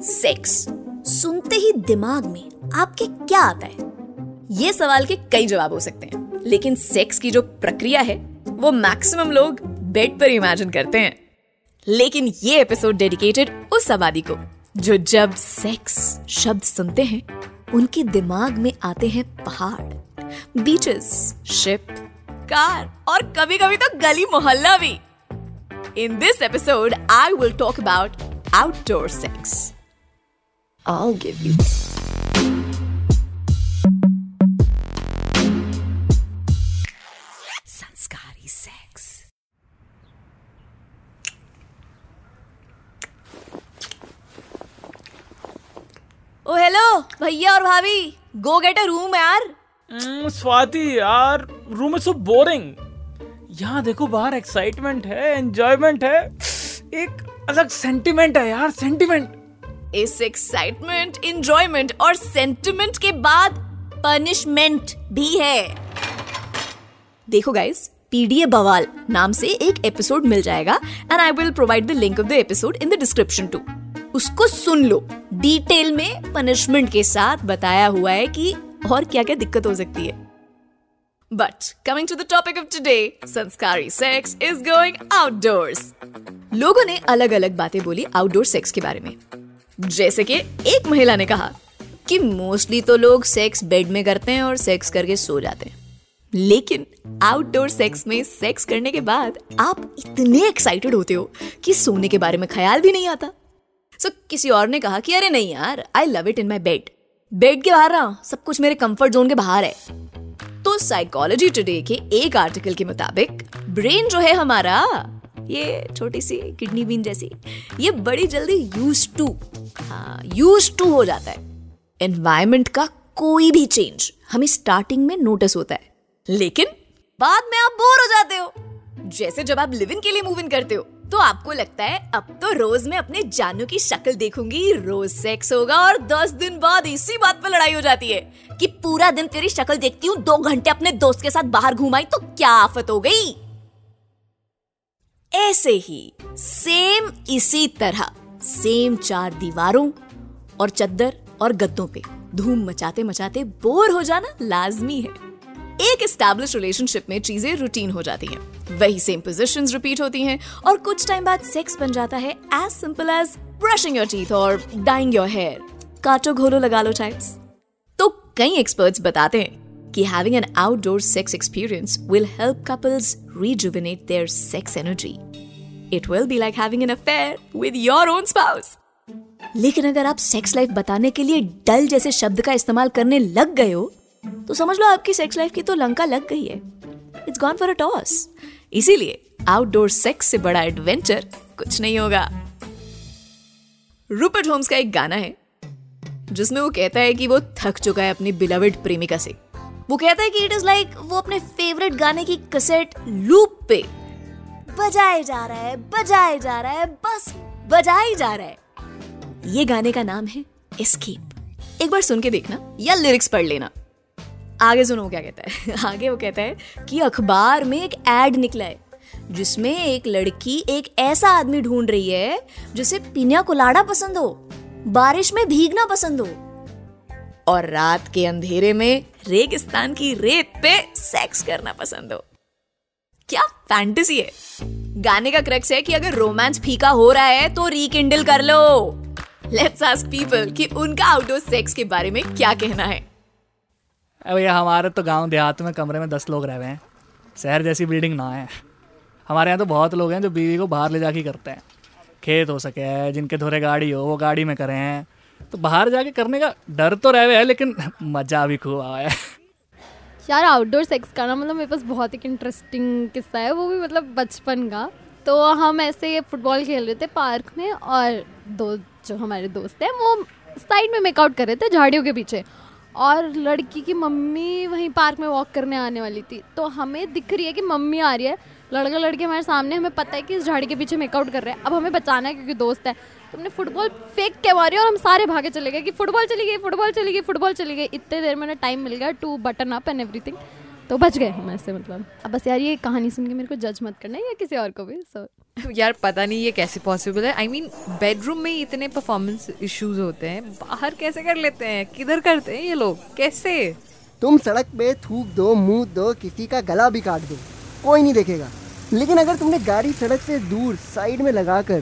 Sex सुनते ही दिमाग में आपके क्या आता है? ये सवाल के कई जवाब हो सकते हैं, लेकिन सेक्स की जो प्रक्रिया है, वो मैक्सिमम लोग बेड पर इमेजिन करते हैं। लेकिन ये एपिसोड डेडिकेटेड उस आबादी को, जो जब सेक्स शब्द सुनते हैं, उनके दिमाग में आते हैं पहाड़ बीचेस शिप कार और कभी कभी तो गली मोहल्ला भी। In this episode I will talk about outdoor sex I'll give you. Sanskari sex oh hello भैया और भाभी। गो गेट अ रूम यार। हम्म, स्वाति यार रूम इज़ सो बोरिंग यहाँ देखो बाहर एक्साइटमेंट है एंजॉयमेंट है। एक अलग सेंटिमेंट है यार सेंटिमेंट इस एक्साइटमेंट इंजॉयमेंट और सेंटिमेंट के बाद पनिशमेंट भी है। देखो गाइस पीडीए बवाल नाम से एक एपिसोड मिल जाएगा and I will provide the link of the episode in the description to उसको सुन लो। डिटेल में पनिशमेंट के साथ बताया हुआ है कि और क्या क्या दिक्कत हो सकती है। But coming to the topic of today Sanskari sex is going outdoors लोगों ने अलग अलग बातें बोली आउटडोर सेक्स के बारे में। जैसे कि एक महिला ने कहा कि मोस्टली तो लोग सेक्स बेड में करते हैं और सेक्स करके सो जाते हैं। लेकिन आउटडोर सेक्स में सेक्स करने के बाद आप इतने एक्साइटेड होते हो कि सोने के बारे में ख्याल भी नहीं आता। सो so, किसी और ने कहा कि अरे नहीं यार I love it in my bed bed के बाहर ना सब कुछ मेरे कंफर्ट जोन के बाहर है। तो साइकोलॉजी टुडे के एक आर्टिकल के मुताबिक ब्रेन जो है हमारा ये छोटी सी किडनी बीन जैसी ये बड़ी जल्दी यूज़ टू हाँ यूज़ टू हो जाता है। एनवायरमेंट का कोई भी चेंज हमें स्टार्टिंग में नोटिस होता है। लेकिन बाद में आप बोर हो जाते हो। जैसे जब आप लिव इन के लिए मूव इन करते हो तो आपको लगता है, अब तो रोज मैं अपने जानू की शक्ल देखूँगी, रोज सेक्स होगा और दस दिन बाद इसी बात पर लड़ाई हो जाती है कि पूरा दिन तेरी शक्ल देखती हूँ, दो घंटे अपने दोस्त के साथ बाहर घुमाई तो क्या आफत हो गई? ऐसे ही सेम इसी तरह। सेम चार दीवारों और चद्दर और गद्दों पे धूम मचाते मचाते बोर हो जाना लाजमी है। एक स्टैब्लिश रिलेशनशिप में चीज़ें रूटीन हो जाती हैं। वही सेम पोजीशंस रिपीट होती हैं और कुछ टाइम बाद सेक्स बन जाता है as simple as brushing your teeth और डाइंग योर हेयर काटो घोलो लगा लो टाइप्स तो कई एक्सपर्ट्स बताते हैं कि having an outdoor sex experience will help couples rejuvenate their sex energy. It will be like having an affair with your own spouse. लेकिन अगर आप सेक्स लाइफ बताने के लिए डल जैसे शब्द का इस्तेमाल करने लग गए हो तो समझ लो आपकी सेक्स लाइफ की तो लंका लग गई है। It's gone for a toss इसीलिए आउटडोर सेक्स से बड़ा एडवेंचर कुछ नहीं होगा। रूपर्ट होम्स का एक गाना है, जिसमें वो कहता है कि वो थक चुका है अपनी बिलवड प्रेमिका से। वो कहता है कि इट इज़ लाइक वो अपने फेवरेट गाने की कसेट लूप पे बजाए जा रहा है, बजाए जा रहा है, बस बजाए जा रहा है। ये गाने का नाम है एस्केप एक बार सुन के देखना या लिरिक्स पढ़ लेना। आगे सुनो क्या कहता है? आगे वो कहता है कि अखबार में एक एड निकला है, जिसमें एक लड़की एक ऐसा आदमी ढूंढ रही है, जिसे पिनिया कोलाड़ा पसंद हो, बारिश में भीगना पसंद हो, और रात के अंधेरे में रेगिस्तान की रेत पे सेक्स करना पसंद हो। क्या फैंटेसी है? गाने का क्रक्स है कि अगर रोमांस फीका हो रहा है तो रिकिंडल कर लो। लेट्स आस्क पीपल कि उनका आउटडोर सेक्स के बारे में क्या कहना है? भैया, हमारे तो गाँव देहात में कमरे में दस लोग रह रहे हैं। शहर जैसी बिल्डिंग ना है। हमारे यहाँ तो बहुत लोग हैं जो बीवी को बाहर ले जाके करते हैं। खेत हो सके, जिनके थोड़े गाड़ी हो, वो गाड़ी में करें। हैं तो बाहर जाके करने का डर तो रहे है, लेकिन मज़ा भी खूब आया है। यार आउटडोर सेक्स का ना मतलब मेरे पास बहुत एक इंटरेस्टिंग किस्सा है, वो भी मतलब बचपन का। तो हम ऐसे फुटबॉल खेल रहे थे पार्क में और दो, जो हमारे दोस्त हैं, वो साइड में मेकआउट कर रहे थे झाड़ियों के पीछे। और लड़की की मम्मी वहीं पार्क में वॉक करने आने वाली थी। तो हमें दिख रही है कि मम्मी आ रही है। लड़का लड़के हमारे सामने हमें पता है कि इस झाड़ी के पीछे मेकआउट कर रहे हैं। अब हमें बचाना है क्योंकि दोस्त है। तो हमने फुटबॉल फेंक के मारी और हम सारे भागे चले गए कि फुटबॉल चली गई फुटबॉल चली गई फुटबॉल चली गई। इतने देर में टाइम मिल गया to button up and everything तो बच गए हम ऐसे मतलब। अब बस यार ये कहानी सुन के मेरे को जज मत करना है या किसी और को भी सो यार पता नहीं ये कैसे पॉसिबल है। आई मीन बेडरूम में इतने परफॉर्मेंस इश्यूज़ होते हैं। बाहर कैसे कर लेते हैं? किधर करते हैं ये लोग? कैसे? तुम सड़क पे थूक दो मुँह दो किसी का गला भी काट दो। कोई नहीं देखेगा। लेकिन अगर तुमने गाड़ी सड़क से दूर साइड में लगा कर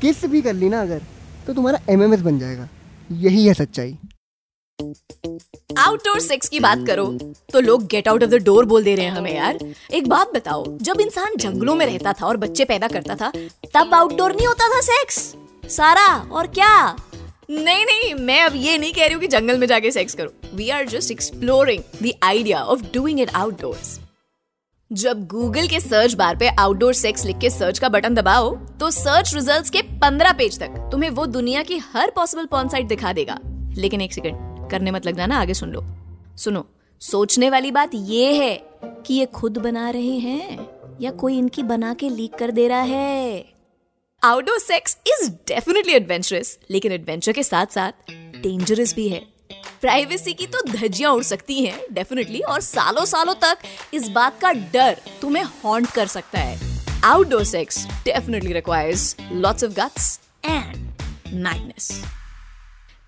किस भी कर ली ना अगर तो तुम्हारा एमएमएस बन जाएगा। यही है सच्चाई। आउटडोर सेक्स की बात करो तो लोग get out of the door बोल दे रहे हैं हमें यार। एक बात बताओ, जब इंसान जंगलों में रहता था और बच्चे पैदा करता था, तब आउटडोर नहीं होता था सेक्स सारा, और क्या? नहीं नहीं, मैं अब ये नहीं कह रही हूँ कि जंगल में जाके सेक्स करो। We are just exploring the idea of doing it outdoors जब गूगल के सर्च बार पे आउटडोर सेक्स लिख के सर्च का बटन दबाओ तो सर्च रिजल्ट्स के 15 पेज तक तुम्हें वो दुनिया की हर पॉसिबल पॉन साइट दिखा देगा। लेकिन एक सेकंड करने मत लग जाना, आगे सुन लो। सुनो, सोचने वाली बात ये है कि ये खुद बना रहे हैं या कोई इनकी बना के लीक कर दे रहा है? Outdoor sex is definitely adventurous लेकिन एडवेंचर के साथ साथ डेंजरस भी है। प्राइवेसी की तो धज्जियाँ उड़ सकती हैं डेफिनेटली और सालों सालों तक इस बात का डर तुम्हें हॉन्ट कर सकता है। Outdoor sex definitely requires lots of guts and naughtiness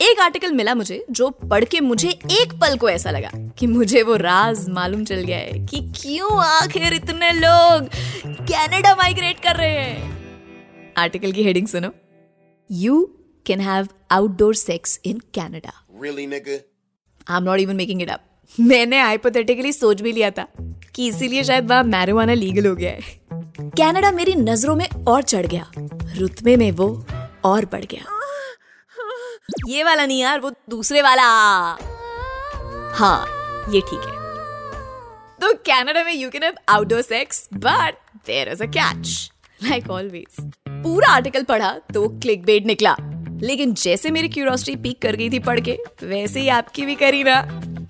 एक आर्टिकल मिला मुझे जो पढ़ के मुझे एक पल को ऐसा लगा कि मुझे वो राज मालूम चल गया है कि क्यों आखिर इतने लोग कनाडा माइग्रेट कर रहे हैं। आर्टिकल की हेडिंग सुनो। You can have outdoor sex in Canada Really, nigga? I'm not even making it up मैंने हाइपोथेटिकली सोच भी लिया था कि इसीलिए शायद वहाँ मैरिजुआना लीगल हो गया है। कनाडा मेरी नज़रों में और चढ़ गया। रुतबे में वो और बढ़ गया। ये वाला नहीं यार वो दूसरे वाला। हाँ ये ठीक है। तो कनाडा में you can have outdoor sex but there is a catch like always पूरा आर्टिकल पढ़ा तो क्लिक बेट निकला। लेकिन जैसे मेरी क्यूरोसिटी पीक कर गई थी पढ़ के वैसे ही आपकी भी करी ना।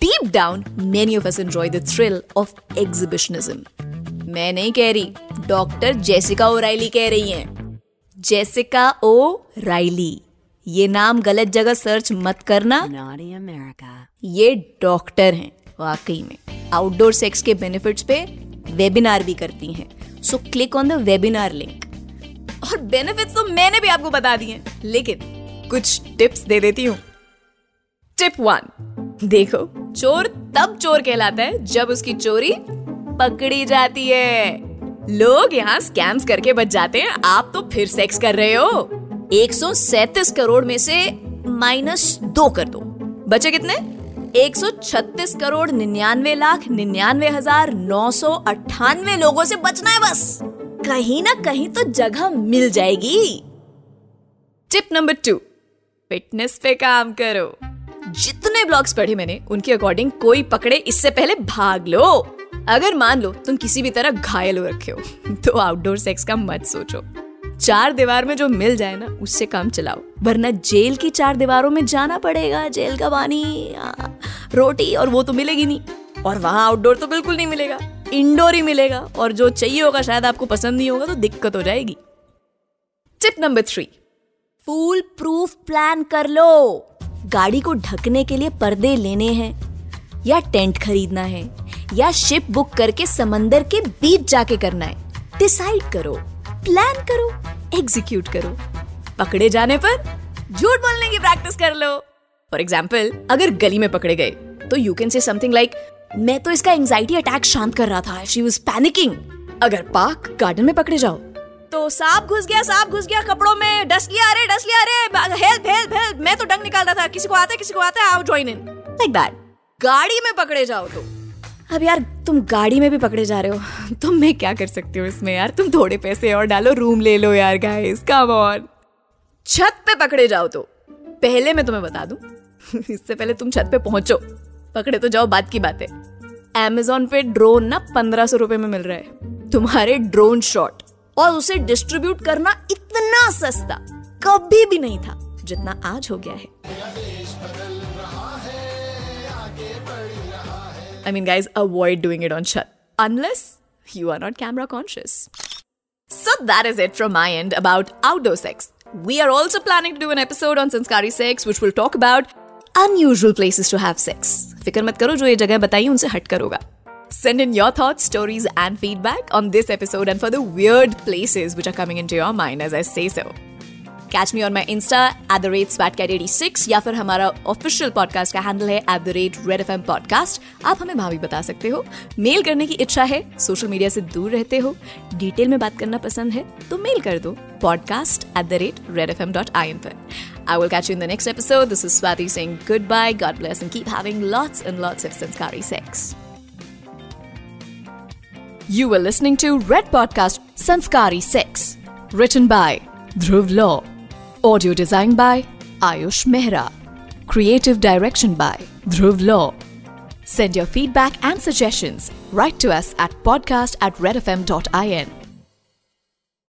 Deep down many of us enjoy the thrill of exhibitionism मैं नहीं कह रही डॉक्टर जेसिका ओ राइली कह रही हैं। जेसिका ओ राइली ये नाम गलत जगह सर्च मत करना। ये डॉक्टर हैं वाकई में। आउटडोर सेक्स के बेनिफिट्स पे वेबिनार भी करती हैं। So click on the webinar link और बेनिफिट्स तो मैंने भी आपको बता दिए लेकिन कुछ टिप्स दे देती हूँ। टिप वन देखो, चोर तब चोर कहलाता है जब उसकी चोरी पकड़ी जाती है। लोग यहाँ स्कैम्स करके बच जाते हैं, आप तो फिर सेक्स कर रहे हो। 137 करोड़ में से माइनस दो कर दो। बचे कितने? 136 करोड़ निन्यानवे लाख निन्यानवे हज़ार नौ सौ अट्ठानवे लोगों से बचना है बस। कहीं ना कहीं तो जगह मिल जाएगी। टिप नंबर टू फिटनेस पे काम करो। जितने ब्लॉग्स पढ़े मैंने, उनके अकॉर्डिंग कोई पकड़े, इससे पहले भाग लो। अगर मान लो, तुम किसी भी तरह घायल हो रखे हो तो आउटडोर सेक्स का मत सोचो। चार दीवार में जो मिल जाए ना, उससे काम चलाओ। वरना जेल की चार दीवारों में जाना पड़ेगा, जेल का पानी रोटी, और वो तो मिलेगी नहीं। और वहाँ आउटडोर तो बिल्कुल नहीं मिलेगा। इंडोर ही मिलेगा, और जो चाहिए होगा, शायद आपको पसंद नहीं होगा तो दिक्कत हो जाएगी। Tip number three foolproof plan कर लो। गाड़ी को ढकने के लिए पर्दे लेने हैं, या टेंट खरीदना है, या शिप बुक करके समंदर के बीच जाके करना है। डिसाइड करो प्लान करो एग्जीक्यूट करो। पकड़े जाने पर झूठ बोलने की प्रैक्टिस कर लो। फॉर एग्ज़ाम्पल अगर गली में पकड़े गए तो you can say something like मैं तो इसका एंग्जाइटी अटैक शांत कर रहा था शी वॉज़ पैनिकिंग अगर पार्क गार्डन में पकड़े जाओ तो सांप घुस गया, सांप घुस गया, कपड़ों में डस्ट लिया, अरे डस्ट लिया, अरे हेल्प हेल्प हेल्प मैं तो डंग निकाल रहा था, किसी को आता है, किसी को आता है, आओ ज्वाइन इन लाइक दैट गाड़ी में पकड़े जाओ तो। अब यार, तुम गाड़ी में भी पकड़े जा रहे हो तो मैं क्या कर सकती हूँ इसमें यार? तुम थोड़े पैसे और डालो रूम ले लो यार गाइस कम ऑन छत पे पकड़े जाओ तो। पहले मैं तुम्हें बता दूँ, इससे पहले तुम छत पे पहुंचो। पकड़े तो जाओ, बात की बात है। Amazon पे ड्रोन ना पंद्रह सौ रुपए में मिल रहा है। तुम्हारे ड्रोन शॉट और उसे डिस्ट्रीब्यूट करना इतना सस्ता कभी भी नहीं था, जितना आज हो गया है। I mean guys avoid doing it on छत unless you are not camera conscious so that is it from my end about outdoor sex we are also planning to do an episode on Sanskari sex which will talk about unusual places to have sex फ़िक्र मत करो जो ये जगह बताइए उनसे हट करोगा Send in your thoughts, stories, and feedback on this episode and for the weird places which are coming into your mind as I say so. Catch on my insta at the rate swatcat eighty six या फिर हमारा official podcast का handle है at the rate red F M podcast आप हमें भाभी बता सकते हो मेल करने की इच्छा है सोशल मीडिया से दूर रहते हो डिटेल में बात करना पसंद है तो मेल कर दो podcast at the rate red F M dot I M पर I will catch you in the next episode. This is Swati saying goodbye. God bless and keep having lots and lots of Sanskari sex. You were listening to Red Podcast Sanskari 6. written by Dhruv Law, audio designed by Ayush Mehra, creative direction by Dhruv Law. Send your feedback and suggestions right to us at podcast at redfm.in.